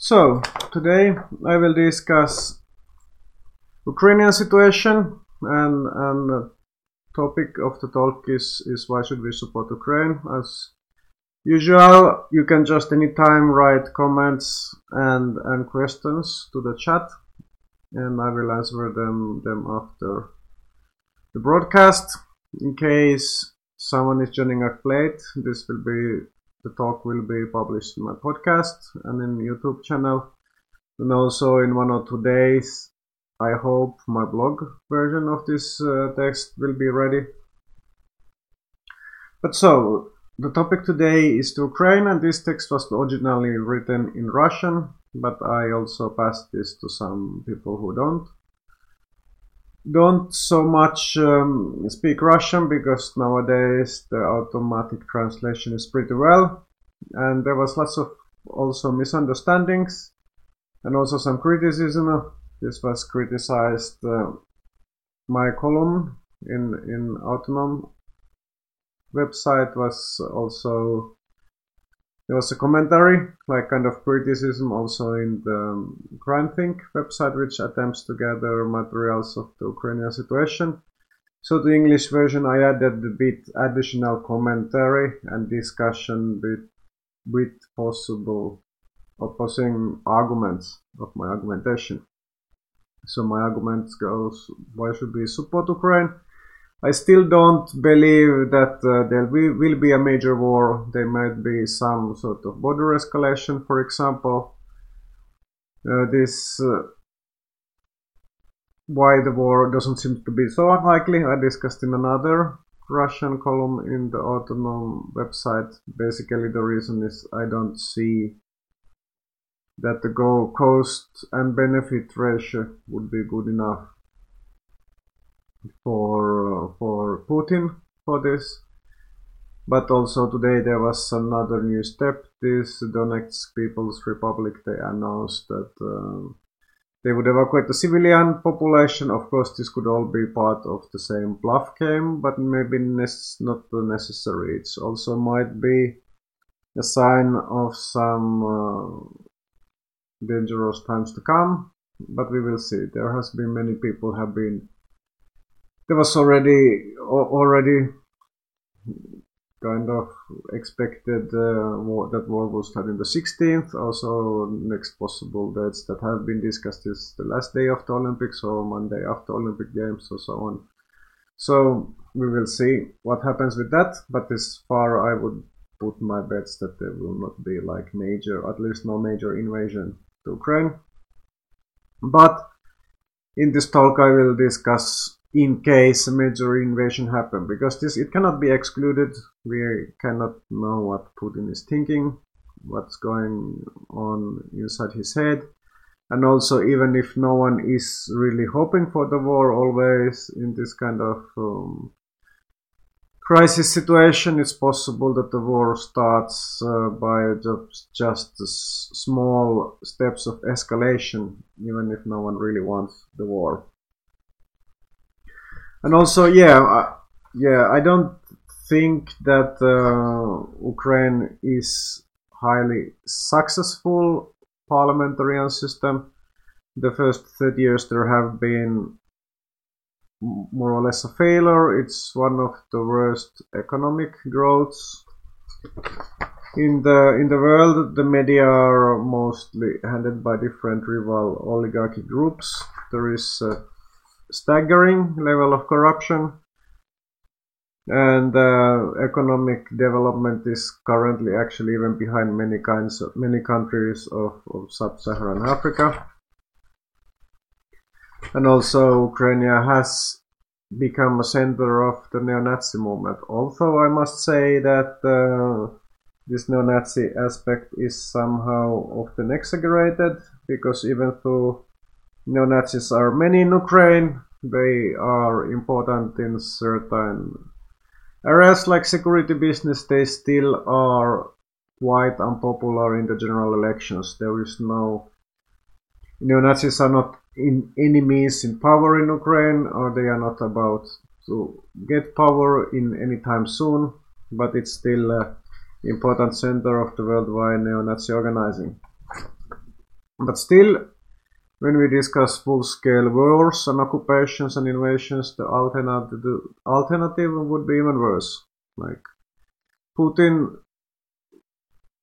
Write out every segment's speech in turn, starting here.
So, today I will discuss Ukrainian situation and, and the topic of the talk is, is why should we support Ukraine. As usual, you can just anytime write comments and, and questions to the chat and I will answer them, them after the broadcast. In case someone is joining us late, this will be the talk will be published in my podcast and in YouTube channel. And also in one or two days, I hope my blog version of this uh, text will be ready. But so, the topic today is to Ukraine and this text was originally written in Russian, but I also passed this to some people who don't don't so much um, speak Russian because nowadays the automatic translation is pretty well, and there was lots of also misunderstandings and also some criticism. This was criticized uh, my column in in Autonom website was also there was a commentary, like kind of criticism also in the um, CrimethInc website, which attempts to gather materials of the Ukrainian situation. So the English version, I added a bit additional commentary and discussion with, with possible opposing arguments of my argumentation. So my argument goes, why should we support Ukraine? I still don't believe that uh, there will be a major war. There might be some sort of border escalation, for example. Uh, this uh, why the war doesn't seem to be so unlikely. I discussed in another Russian column in the Autonom website. Basically, the reason is I don't see that the goal cost and benefit ratio would be good enough for for Putin for this. But also today there was another new step. This Donetsk People's Republic they announced that uh, they would evacuate the civilian population. Of course, this could all be part of the same bluff game, but maybe it's not necessary. It also might be a sign of some uh, dangerous times to come, but we will see. There has been many people have been there was already already kind of expected uh, war, that war will start in the 16th. Also, next possible dates that have been discussed is the last day of the Olympics or Monday after Olympic Games or so on. So we will see what happens with that. But as far I would put my bets that there will not be like major, at least no major invasion to Ukraine. But in this talk I will discuss in case a major invasion happen because this it cannot be excluded. We cannot know what putin is thinking what's going on inside his head. And also even if no one is really hoping for the war always in this kind of um, crisis situation it's possible that the war starts uh, by just, just small steps of escalation even if no one really wants the war and also yeah I, yeah i don't think that uh, ukraine is highly successful parliamentarian system. The first 30 years there have been more or less a failure. It's one of the worst economic growths in the in the world. The media are mostly handled by different rival oligarchy groups. There is uh, staggering level of corruption and uh, economic development is currently actually even behind many kinds of many countries of, of sub-Saharan Africa. And also Ukraine has become a center of the neo-Nazi movement. Although I must say that uh, this neo-Nazi aspect is somehow often exaggerated because even though neo-Nazis are many in Ukraine. They are important in certain areas like security business. They still are quite unpopular in the general elections. There is no neo-Nazis are not in any means in power in Ukraine, or they are not about to get power in any time soon. But it's still an important center of the worldwide neo-Nazi organizing. But still, when we discuss full-scale wars and occupations and invasions, the alternative, the alternative would be even worse. Like Putin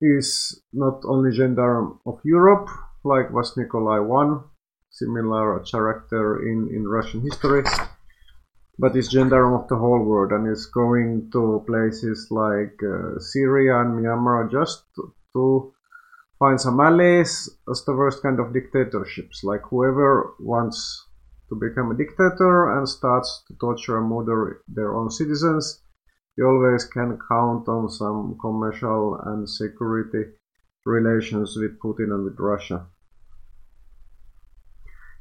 is not only gendarme of Europe, like was Nikolai I, similar character in, in Russian history, but is gendarme of the whole world and is going to places like uh, Syria and Myanmar just to find some allies as the worst kind of dictatorships. Like whoever wants to become a dictator and starts to torture and murder their own citizens, you always can count on some commercial and security relations with Putin and with Russia.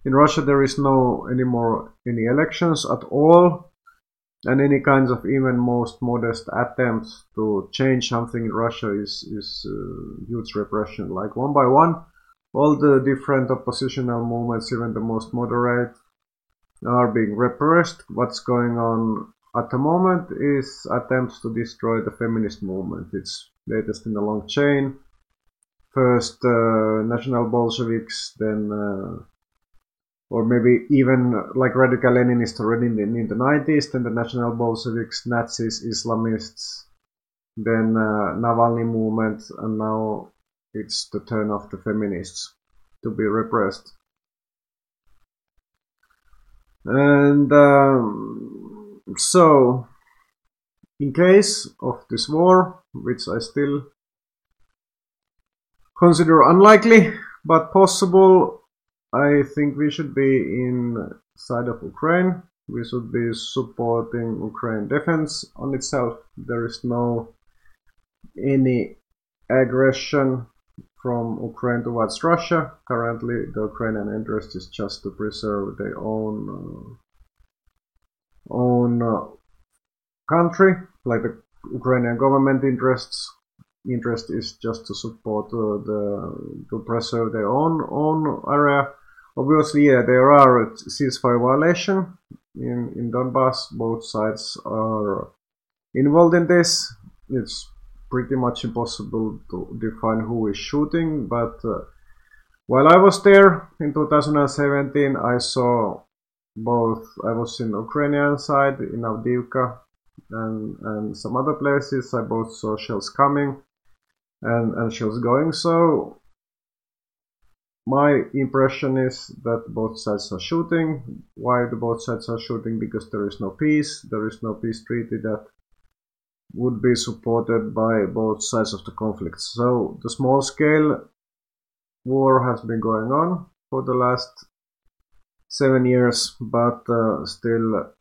In Russia, there is no anymore any elections at all, and any kinds of even most modest attempts to change something in Russia is is uh, huge repression. Like one by one, all the different oppositional movements, even the most moderate, are being repressed. What's going on at the moment is attempts to destroy the feminist movement. It's latest in a long chain. First uh, National Bolsheviks, then uh, or maybe even like radical Leninists already in the, in the 90s, then the National Bolsheviks, Nazis, Islamists, then uh, Navalny movement, and now it's the turn of the feminists to be repressed. And um, so, in case of this war, which I still consider unlikely but possible, I think we should be in side of Ukraine. We should be supporting Ukraine defense on itself. There is no any aggression from Ukraine towards Russia. Currently, the Ukrainian interest is just to preserve their own uh, own uh, country, like the Ukrainian government interests. Interest is just to support uh, the to preserve their own own area Obviously, yeah, there are ceasefire violation in, in Donbass. Both sides are involved in this. It's pretty much impossible to define who is shooting, but uh, while I was there in 2017, I saw both. I was in Ukrainian side in Avdiivka and and some other places. I both saw shells coming and and shells going. So my impression is that both sides are shooting. Why the both sides are shooting? Because there is no peace. There is no peace treaty that would be supported by both sides of the conflict. So the small scale war has been going on for the last seven years, but uh, still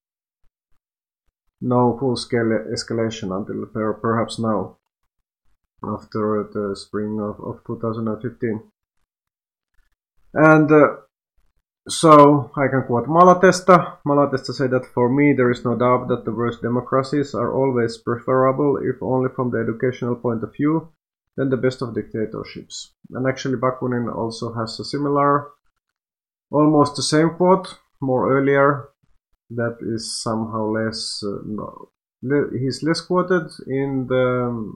no full scale escalation until perhaps now after the spring of, of 2015. And uh, so I can quote Malatesta. Malatesta said that for me there is no doubt that the worst democracies are always preferable, if only from the educational point of view, than the best of dictatorships. And actually Bakunin also has a similar, almost the same quote, more earlier, that is somehow less, uh, no, he's less quoted in the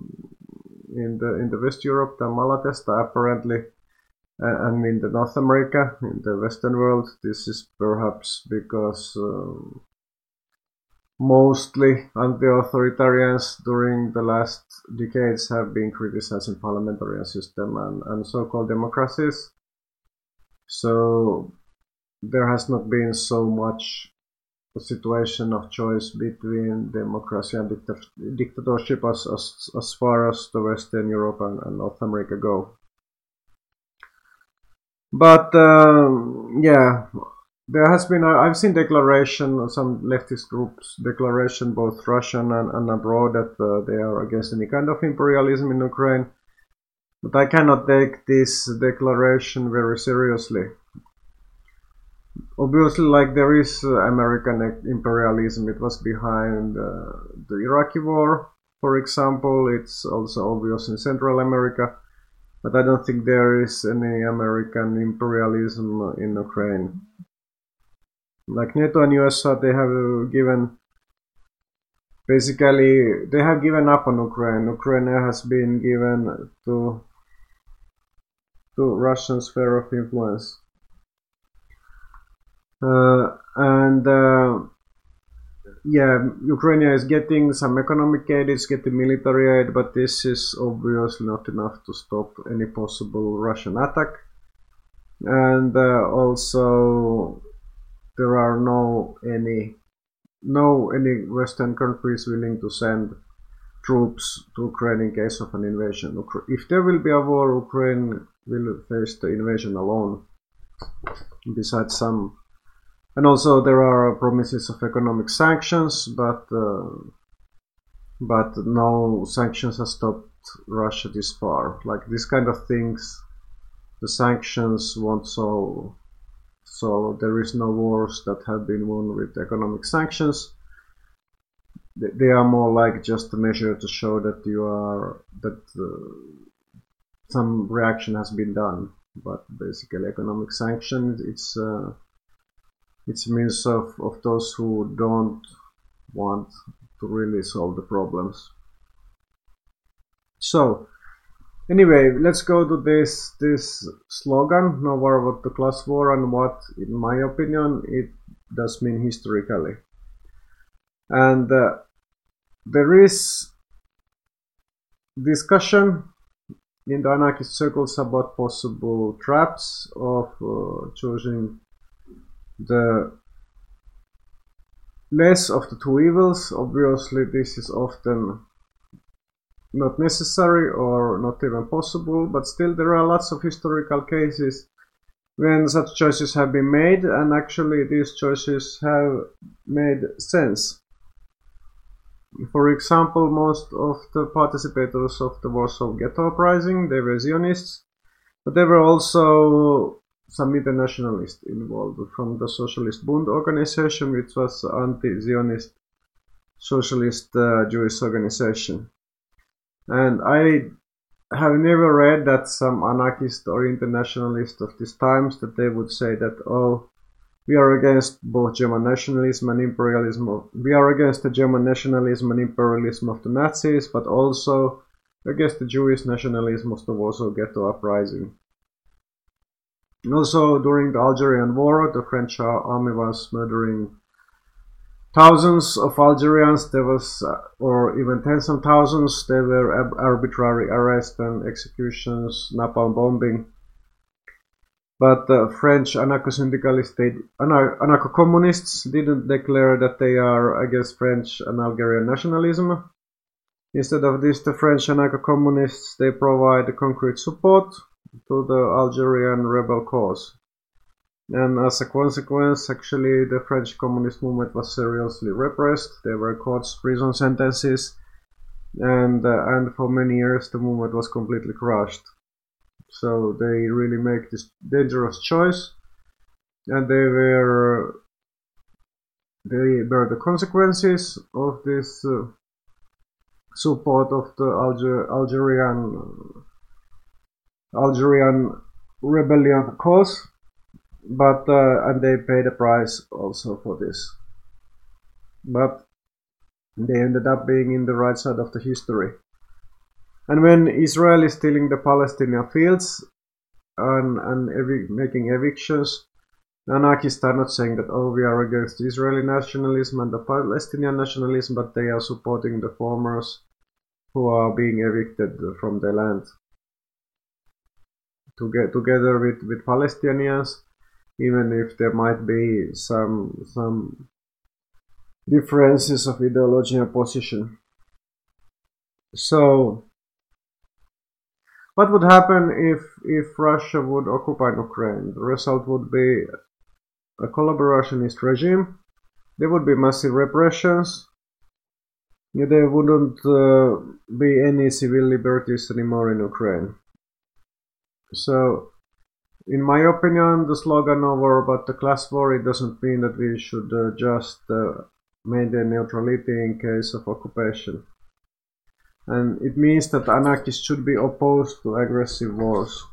in the in the West Europe than Malatesta apparently and in the North America, in the Western world, this is perhaps because um, mostly anti-authoritarians during the last decades have been criticizing parliamentary system and, and so-called democracies. So there has not been so much a situation of choice between democracy and dictatorship as, as, as far as the Western Europe and, and North America go. But um, yeah, there has been i have seen declaration some leftist groups declaration both Russian and, and abroad that uh, they are against any kind of imperialism in Ukraine. But I cannot take this declaration very seriously. Obviously, like there is uh, American imperialism, it was behind uh, the Iraqi war, for example. It's also obvious in Central America but I don't think there is any American imperialism in Ukraine. Like NATO and USA, they have given basically they have given up on Ukraine. Ukraine has been given to to Russian sphere of influence. Uh, and uh, yeah, Ukraine is getting some economic aid, it's getting military aid, but this is obviously not enough to stop any possible Russian attack. And uh, also, there are no any no any Western countries willing to send troops to Ukraine in case of an invasion. If there will be a war, Ukraine will face the invasion alone. Besides some and also there are promises of economic sanctions, but uh, but no sanctions have stopped Russia this far. Like these kind of things, the sanctions won't solve. So there is no wars that have been won with economic sanctions. They are more like just a measure to show that you are that uh, some reaction has been done. But basically, economic sanctions it's. Uh, it's a means of, of those who don't want to really solve the problems. So, anyway, let's go to this this slogan, no war about the class war, and what, in my opinion, it does mean historically. And uh, there is discussion in the anarchist circles about possible traps of uh, choosing the less of the two evils. Obviously, this is often not necessary or not even possible, but still there are lots of historical cases when such choices have been made, and actually these choices have made sense. For example, most of the participators of the Warsaw Ghetto Uprising, they were Zionists, but they were also some internationalists involved from the Socialist Bund organization, which was anti-Zionist socialist uh, Jewish organization. And I have never read that some anarchist or internationalist of these times that they would say that, oh, we are against both German nationalism and imperialism. We are against the German nationalism and imperialism of the Nazis, but also against the Jewish nationalism of the Warsaw Ghetto Uprising. Also, during the Algerian War, the French army was murdering thousands of Algerians. There was, uh, or even tens of thousands. There were arbitrary arrests and executions, napalm bombing. But the French anarcho-syndicalists, anarcho-communists, didn't declare that they are against French and Algerian nationalism. Instead of this, the French anarcho-communists they provide concrete support to the Algerian rebel cause. And as a consequence, actually, the French communist movement was seriously repressed. There were courts, prison sentences, and uh, and for many years the movement was completely crushed. So they really make this dangerous choice, and they were they bear the consequences of this uh, support of the Alger Algerian Algerian rebellion cause, but uh, and they paid a price also for this. But they ended up being in the right side of the history. And when Israel is stealing the Palestinian fields and, and evi- making evictions, anarchists are not saying that, oh, we are against Israeli nationalism and the Palestinian nationalism, but they are supporting the farmers who are being evicted from their land to get together with, with Palestinians, even if there might be some some differences of ideology and position. So, what would happen if if Russia would occupy Ukraine? The result would be a collaborationist regime. There would be massive repressions. There wouldn't uh, be any civil liberties anymore in Ukraine. So, in my opinion, the slogan over about the class war, it doesn't mean that we should uh, just uh, maintain neutrality in case of occupation. And it means that anarchists should be opposed to aggressive wars.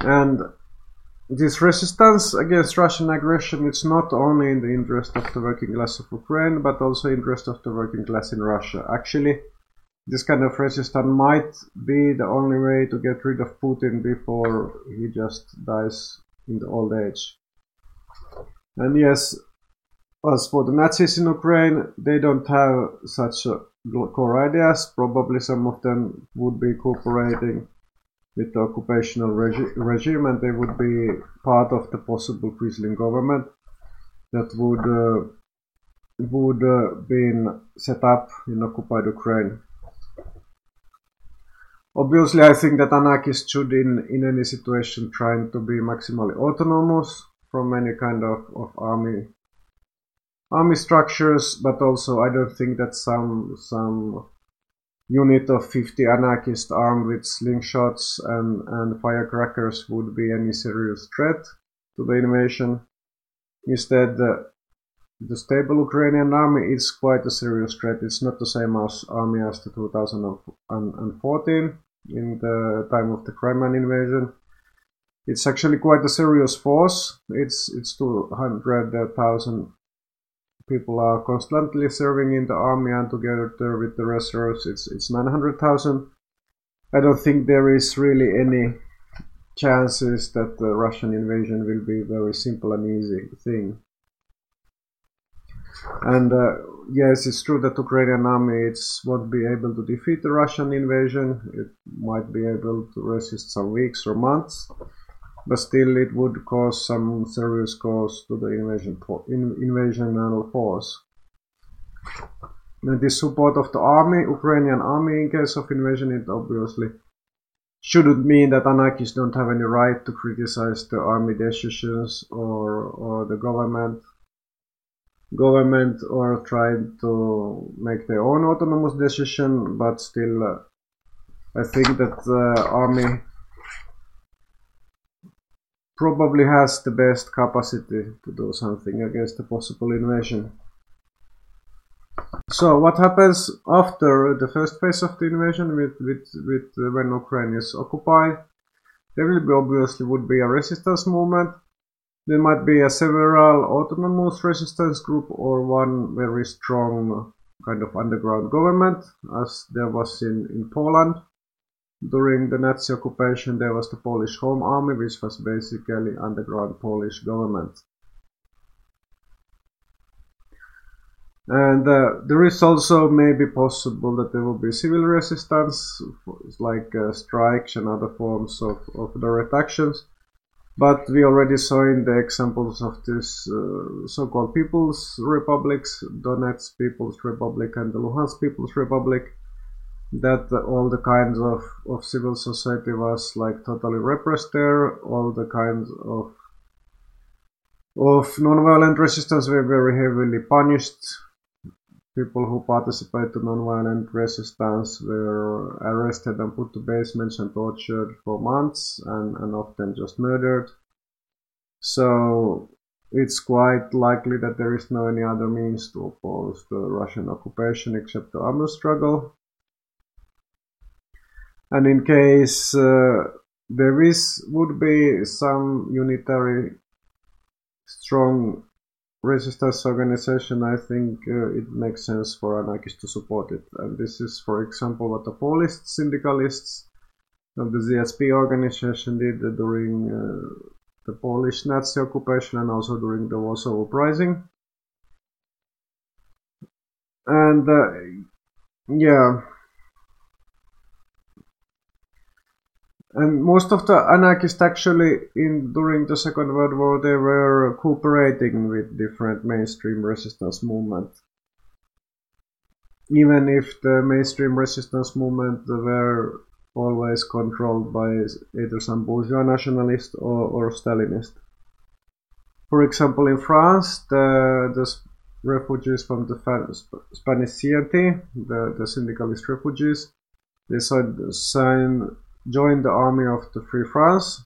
And this resistance against Russian aggression is not only in the interest of the working class of Ukraine, but also interest of the working class in Russia. Actually, this kind of resistance might be the only way to get rid of Putin before he just dies in the old age. And yes, as for the Nazis in Ukraine, they don't have such core ideas. Probably some of them would be cooperating with the occupational regi regime and they would be part of the possible Quisling government that would uh, would uh, been set up in occupied Ukraine. Obviously, I think that anarchists should, in, in any situation, trying to be maximally autonomous from any kind of, of army army structures, but also I don't think that some some unit of 50 anarchists armed with slingshots and, and firecrackers would be any serious threat to the invasion. Instead, the, the stable Ukrainian army is quite a serious threat. It's not the same as army as the 2014 in the time of the Crimean invasion. It's actually quite a serious force. It's it's 200,000 people are constantly serving in the army and together with the reserves it's it's 900,000 I don't think there is really any chances that the Russian invasion will be a very simple and easy thing and uh, yes it's true that Ukrainian army won't be able to defeat the Russian invasion it might be able to resist some weeks or months but still it would cause some serious cost to the invasion in, invasional force. And the support of the army, Ukrainian army in case of invasion, it obviously shouldn't mean that anarchists don't have any right to criticize the army decisions or, or the government government or trying to make their own autonomous decision but still uh, I think that the army probably has the best capacity to do something against a possible invasion. So what happens after the first phase of the invasion with, with, with uh, when Ukraine is occupied? There will be obviously would be a resistance movement. There might be a several autonomous resistance group or one very strong kind of underground government as there was in, in Poland. During the Nazi occupation there was the Polish Home Army which was basically underground Polish government. And uh, there is also maybe possible that there will be civil resistance, like uh, strikes and other forms of, of direct actions. But we already saw in the examples of these uh, so-called People's Republics, Donetsk People's Republic and the Luhansk People's Republic, that all the kinds of, of civil society was like totally repressed there. All the kinds of of non-violent resistance were very heavily punished. People who participated in non-violent resistance were arrested and put to basements and tortured for months and, and often just murdered. So it's quite likely that there is no any other means to oppose the Russian occupation except the armed struggle and in case uh, there is would be some unitary strong resistance organization, I think uh, it makes sense for anarchists to support it. And this is, for example, what the Polish syndicalists of the ZSP organization did during uh, the Polish Nazi occupation and also during the Warsaw Uprising. And uh, yeah, And most of the anarchists actually in during the Second World War they were cooperating with different mainstream resistance movements. Even if the mainstream resistance movement were always controlled by either some bourgeois nationalist or, or Stalinist. For example, in France, the, the refugees from the Spanish CNT, the, the syndicalist refugees, they signed joined the army of the Free France,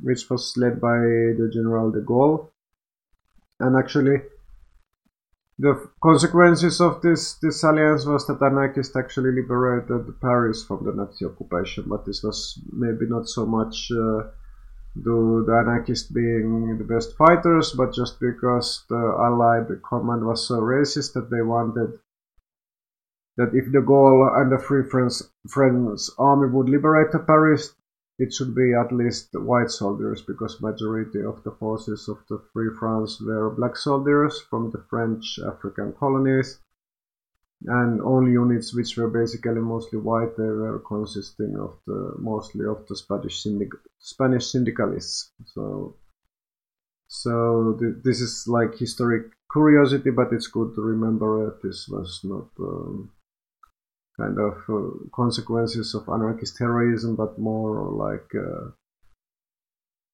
which was led by the General de Gaulle. And actually, the consequences of this, this alliance was that anarchists actually liberated Paris from the Nazi occupation, but this was maybe not so much uh, the, the anarchists being the best fighters, but just because the Allied command was so racist that they wanted that if de Gaulle and the Free French, French army would liberate Paris, it should be at least white soldiers because majority of the forces of the Free France were black soldiers from the French African colonies. And all units which were basically mostly white they were consisting of the mostly of the Spanish, syndic- Spanish syndicalists. So so th- this is like historic curiosity but it's good to remember that this was not um, kind of uh, consequences of anarchist terrorism, but more like uh,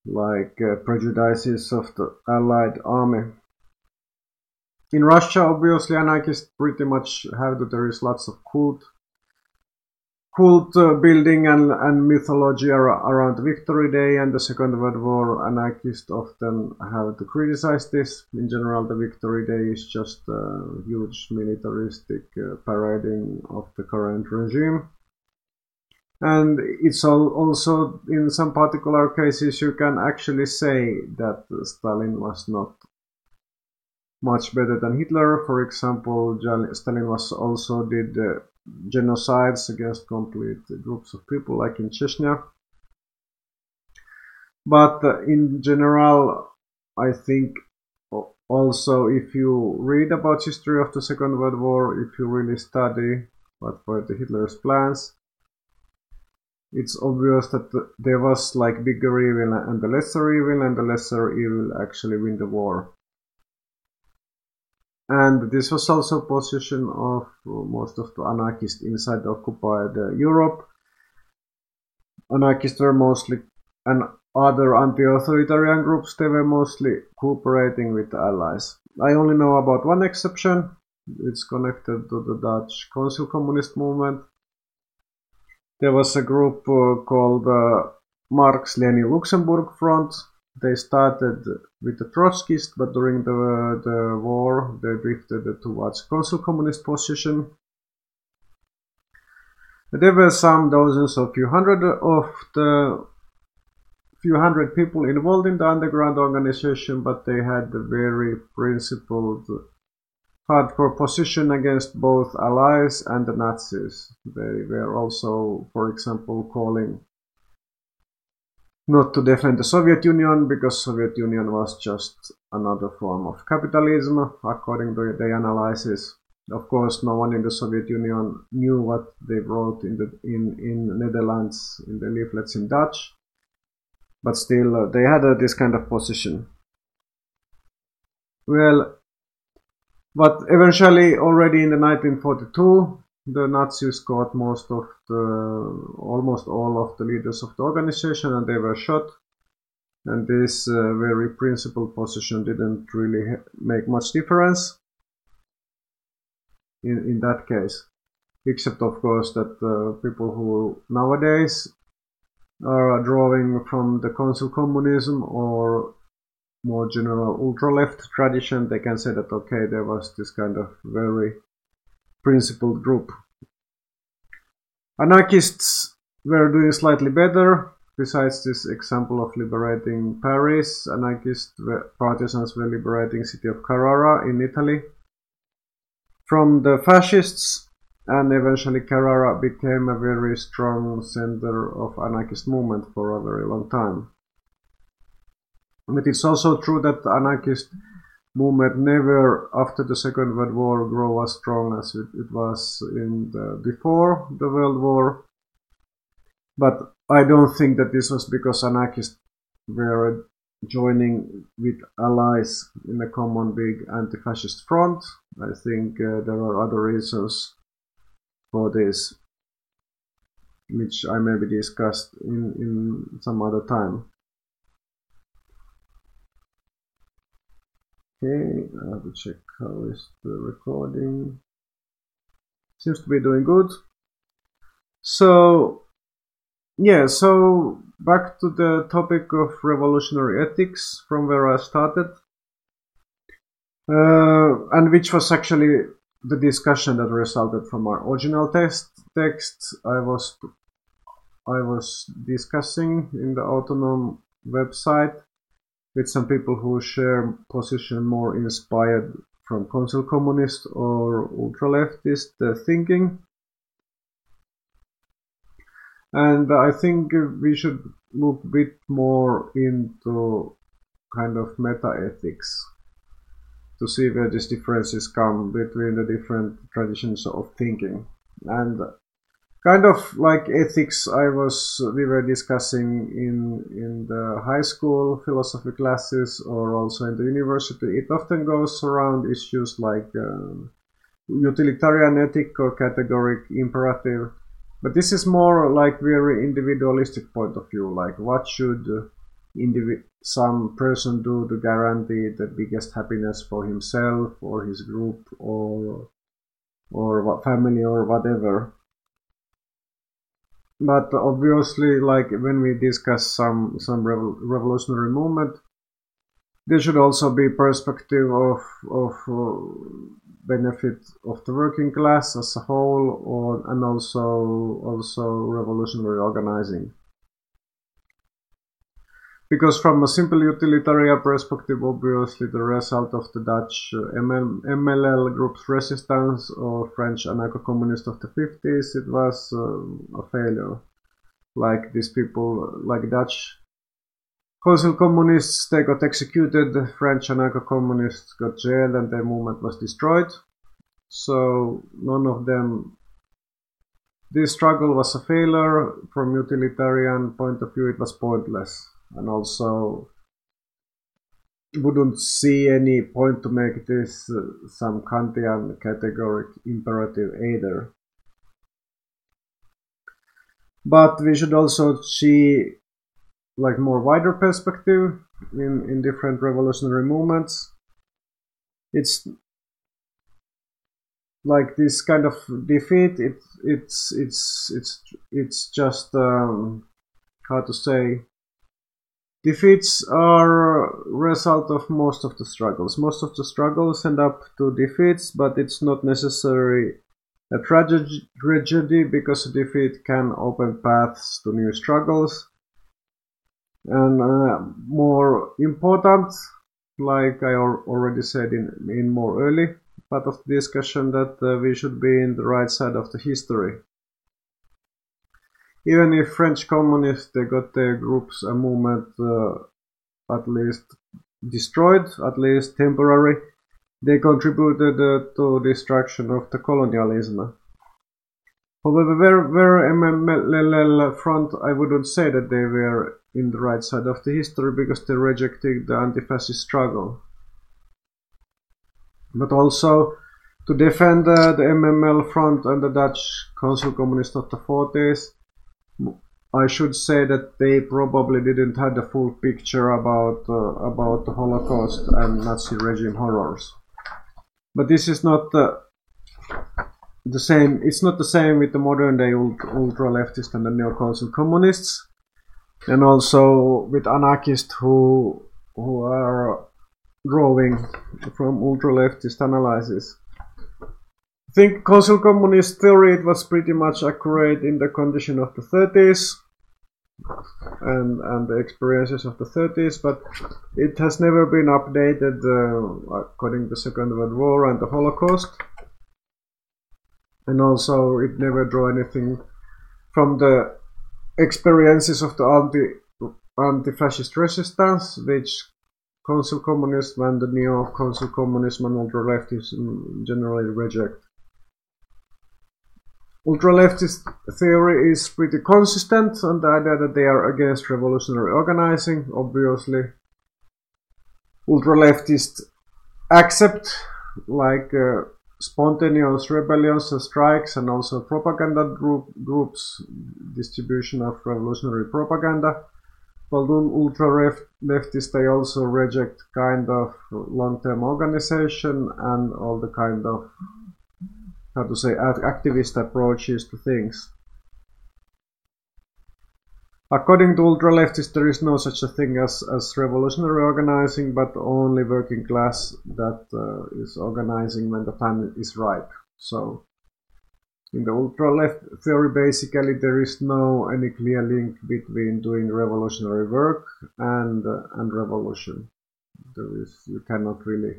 like uh, prejudices of the allied army. In Russia, obviously, anarchists pretty much have that there is lots of cult, cult uh, building and, and mythology ar- around Victory Day and the Second World War. Anarchists often have to criticize this. In general, the Victory Day is just a huge militaristic uh, parading of the current regime. And it's also in some particular cases you can actually say that Stalin was not much better than Hitler. For example, Stalin was also did uh, genocides against complete groups of people, like in Chechnya. But uh, in general, I think also if you read about history of the Second World War, if you really study what were the Hitler's plans, it's obvious that there was like bigger evil and the lesser evil, and the lesser evil actually win the war and this was also position of most of the anarchists inside occupied uh, Europe. Anarchists were mostly, and other anti-authoritarian groups, they were mostly cooperating with the Allies. I only know about one exception. It's connected to the Dutch Council Communist movement. There was a group uh, called uh, Marx-Lenin Luxemburg Front, they started with the Trotskyists, but during the, the war they drifted towards Council Communist position. There were some dozens or few hundred of the few hundred people involved in the underground organization, but they had a very principled hardcore position against both allies and the Nazis. They were also, for example, calling not to defend the Soviet Union because Soviet Union was just another form of capitalism according to the analysis. Of course, no one in the Soviet Union knew what they wrote in the in in Netherlands in the leaflets in Dutch, but still uh, they had uh, this kind of position. Well, but eventually, already in the 1942, the Nazis caught most of the, almost all of the leaders of the organization and they were shot. And this uh, very principled position didn't really make much difference in, in that case. Except, of course, that uh, people who nowadays are drawing from the council communism or more general ultra left tradition, they can say that okay, there was this kind of very principled group. Anarchists were doing slightly better. Besides this example of liberating Paris, anarchist partisans were liberating city of Carrara in Italy from the fascists and eventually Carrara became a very strong center of anarchist movement for a very long time. But it's also true that anarchist movement never after the Second World War grow as strong as it, it was in the, before the World War. But I don't think that this was because anarchists were joining with allies in a common big anti-fascist front. I think uh, there are other reasons for this, which I maybe discussed in, in some other time. Okay, I have to check how is the recording. Seems to be doing good. So, yeah, so back to the topic of revolutionary ethics from where I started. Uh, and which was actually the discussion that resulted from our original text text I was I was discussing in the autonom website with some people who share position more inspired from council communist or ultra leftist uh, thinking. And I think we should look a bit more into kind of meta ethics to see where these differences come between the different traditions of thinking. And kind of like ethics I was we were discussing in in the high school philosophy classes or also in the university, it often goes around issues like uh, utilitarian ethic or categoric imperative. But this is more like very individualistic point of view, like what should indivi- some person do to guarantee the biggest happiness for himself or his group or or family or whatever but obviously like when we discuss some some revolutionary movement there should also be perspective of of uh, benefit of the working class as a whole or and also also revolutionary organizing because from a simple utilitarian perspective, obviously the result of the Dutch uh, MLL group's resistance or French anarcho-communist of the 50s, it was uh, a failure. Like these people, like Dutch council communists, they got executed, the French anarcho-communists got jailed and their movement was destroyed. So none of them this struggle was a failure. From utilitarian point of view, it was pointless and also wouldn't see any point to make this uh, some Kantian categoric imperative either. But we should also see like more wider perspective in, in different revolutionary movements. It's like this kind of defeat. It it's it's it's it's just um, how to say Defeats are result of most of the struggles. Most of the struggles end up to defeats, but it's not necessary a tragedy because a defeat can open paths to new struggles. And uh, more important, like I already said in, in more early part of the discussion, that uh, we should be in the right side of the history even if French communists they got their groups a movement uh, at least destroyed, at least temporary, they contributed uh, to destruction of the colonialism. However, where MLL front, I wouldn't say that they were in the right side of the history because they rejected the anti-fascist struggle. But also, to defend uh, the MML front and the Dutch Council Communist of the 40s, I should say that they probably didn't have the full picture about uh, about the Holocaust and Nazi regime horrors. But this is not the the same. It's not the same with the modern day ultra leftists and the neo-council communists, and also with anarchists who who are drawing from ultra leftist analysis. I think council communist theory it was pretty much accurate in the condition of the 30s and and the experiences of the 30s, but it has never been updated uh, according to the Second World War and the Holocaust, and also it never drew anything from the experiences of the anti anti-fascist resistance, which council communism and the neo-council communism and ultra-leftism generally reject. Ultra-leftist theory is pretty consistent on the idea that they are against revolutionary organizing, obviously. Ultra-leftists accept like uh, spontaneous rebellions and strikes and also propaganda group, groups, distribution of revolutionary propaganda. While ultra-leftists, they also reject kind of long-term organization and all the kind of how to say activist approaches to things. According to ultra-leftists, there is no such a thing as, as revolutionary organizing, but only working class that uh, is organizing when the time is right. So, in the ultra-left theory, basically, there is no any clear link between doing revolutionary work and uh, and revolution. There is you cannot really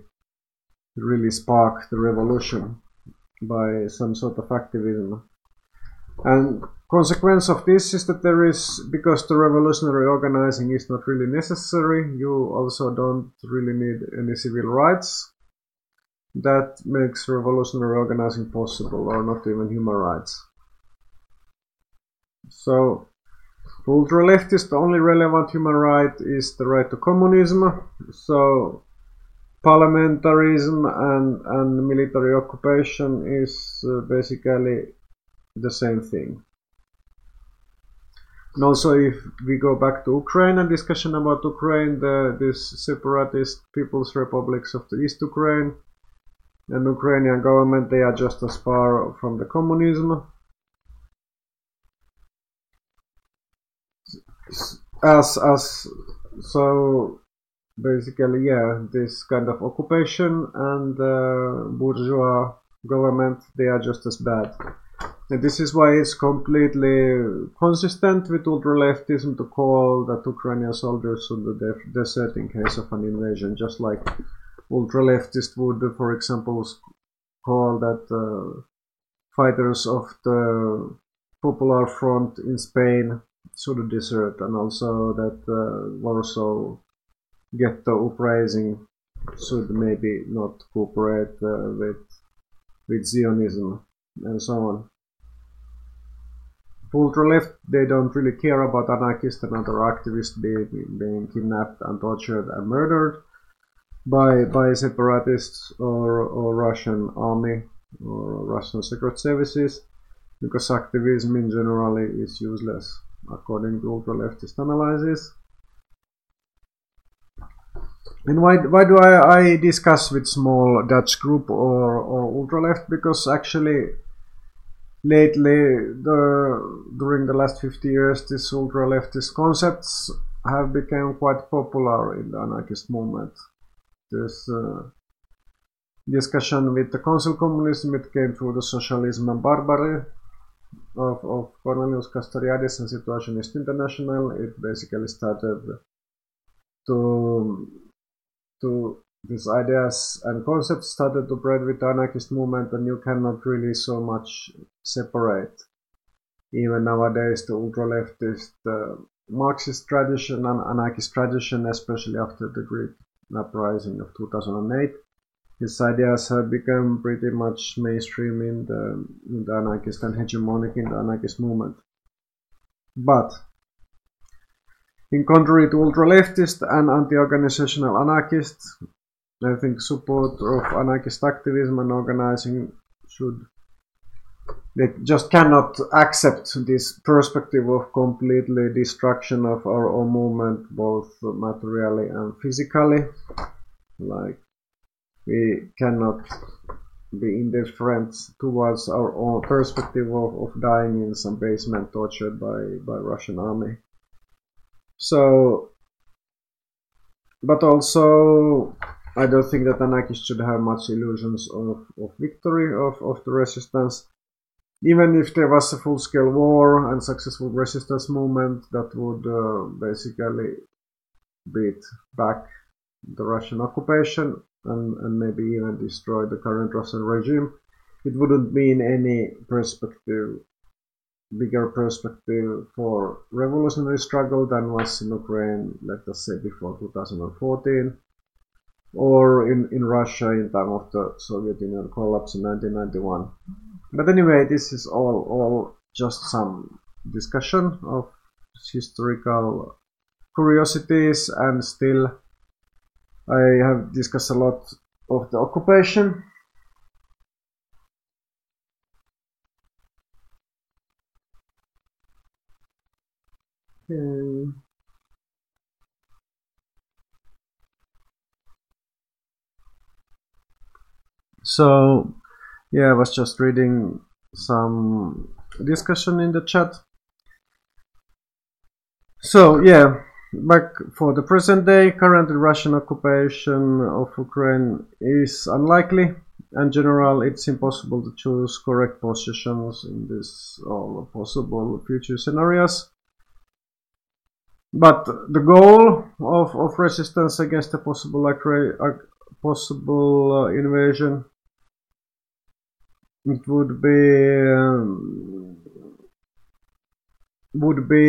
really spark the revolution by some sort of activism. And consequence of this is that there is, because the revolutionary organizing is not really necessary, you also don't really need any civil rights. That makes revolutionary organizing possible, or not even human rights. So, ultra leftist, the only relevant human right is the right to communism. So, parliamentarism and, and military occupation is uh, basically the same thing. And also, if we go back to Ukraine and discussion about Ukraine, the these separatist people's republics of the East Ukraine and Ukrainian government, they are just as far from the communism as as so basically yeah this kind of occupation and uh, bourgeois government they are just as bad. And this is why it's completely consistent with ultra-leftism to call that Ukrainian soldiers should desert in case of an invasion, just like ultra-leftist would, for example, call that uh, fighters of the Popular Front in Spain should desert, and also that uh, Warsaw ghetto uprising should maybe not cooperate uh, with with Zionism and so on ultra left they don't really care about anarchists and other activists being, being kidnapped and tortured and murdered by by separatists or, or Russian army or Russian secret services because activism in general is useless according to ultra leftist analysis. And why, why do I, I discuss with small Dutch group or, or ultra left? Because actually lately, the, during the last 50 years, these ultra leftist concepts have become quite popular in the anarchist movement. This uh, discussion with the council communism, it came through the socialism and barbary of, of Cornelius Castoriadis and Situationist International. It basically started to to these ideas and concepts started to spread with the anarchist movement and you cannot really so much separate even nowadays the ultra-leftist uh, Marxist tradition and anarchist tradition, especially after the Greek uprising of 2008. His ideas have become pretty much mainstream in the, in the anarchist and hegemonic in the anarchist movement. But in contrary to ultra-leftist and anti-organizational anarchists, I think support of anarchist activism and organizing should they just cannot accept this perspective of completely destruction of our own movement both materially and physically like we cannot be indifferent towards our own perspective of, of dying in some basement tortured by, by Russian army. So, but also I don't think that anarchists should have much illusions of, of victory of, of the resistance. Even if there was a full-scale war and successful resistance movement that would uh, basically beat back the Russian occupation and, and maybe even destroy the current Russian regime, it wouldn't mean any perspective, bigger perspective for revolutionary struggle than was in Ukraine, let us say before 2014 or in, in Russia in time of the Soviet Union collapse in 1991. But anyway, this is all, all just some discussion of historical curiosities and still I have discussed a lot of the occupation. Okay. So, yeah, I was just reading some discussion in the chat. So, yeah, back for the present day, current Russian occupation of Ukraine is unlikely. In general, it's impossible to choose correct positions in this all possible future scenarios. But the goal of, of resistance against a possible possible uh, invasion. It would be um, would be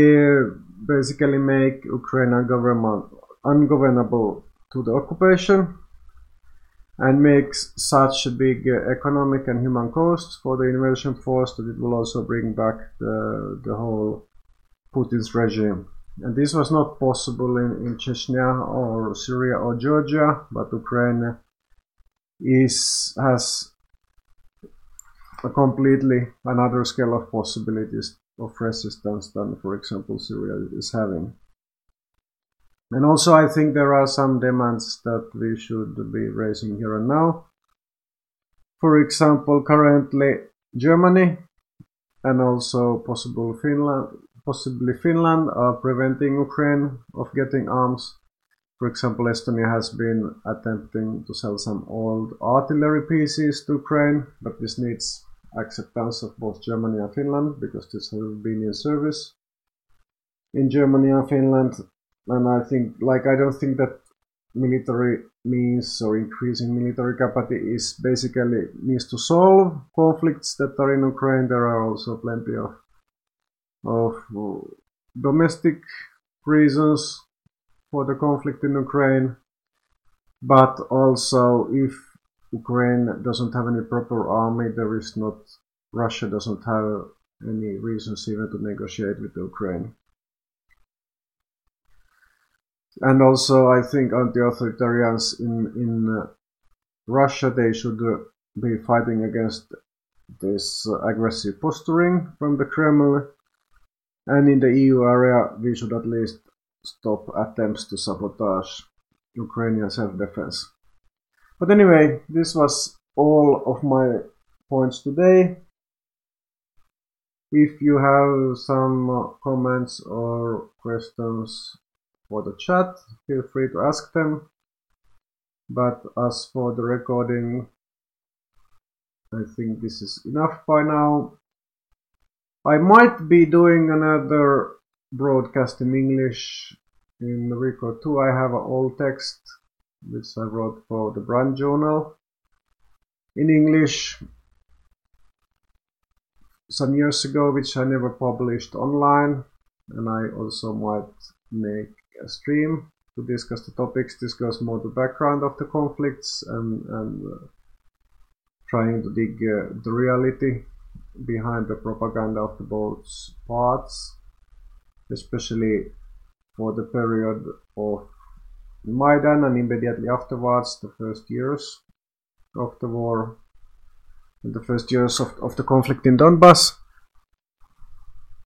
basically make Ukrainian government ungovernable to the occupation and makes such big uh, economic and human costs for the invasion force that it will also bring back the, the whole Putin's regime. And this was not possible in, in Chechnya or Syria or Georgia, but Ukraine is has a completely another scale of possibilities of resistance than, for example, Syria is having. And also, I think there are some demands that we should be raising here and now. For example, currently Germany and also possible Finland, possibly Finland are preventing Ukraine of getting arms. For example, Estonia has been attempting to sell some old artillery pieces to Ukraine, but this needs acceptance of both Germany and Finland because this has been in service in Germany and Finland. And I think, like, I don't think that military means or increasing military capacity is basically means to solve conflicts that are in Ukraine. There are also plenty of of uh, domestic reasons for the conflict in Ukraine, but also if Ukraine doesn't have any proper army, there is not Russia doesn't have any reasons even to negotiate with Ukraine. And also, I think anti-authoritarians in in uh, Russia they should uh, be fighting against this aggressive posturing from the Kremlin and in the EU area, we should at least stop attempts to sabotage Ukrainian self-defense. But anyway, this was all of my points today. If you have some uh, comments or questions for the chat, feel free to ask them. But as for the recording, I think this is enough by now. I might be doing another broadcast in English in record 2. I have an old text which I wrote for the Brand Journal in English some years ago, which I never published online. And I also might make a stream to discuss the topics. discuss more the background of the conflicts and, and uh, trying to dig uh, the reality behind the propaganda of the both parts, especially for the period of Maidan and immediately afterwards, the first years of the war, and the first years of, of the conflict in Donbass.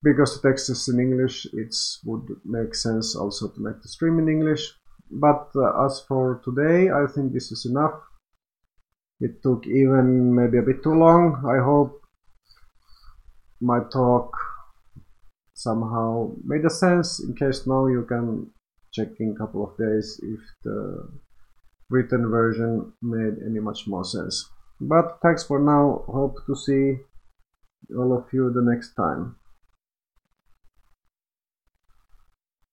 Because the text is in English, it would make sense also to make the stream in English. But uh, as for today, I think this is enough. It took even maybe a bit too long. I hope my talk somehow made a sense. In case now you can check in a couple of days if the written version made any much more sense. But thanks for now. Hope to see all of you the next time.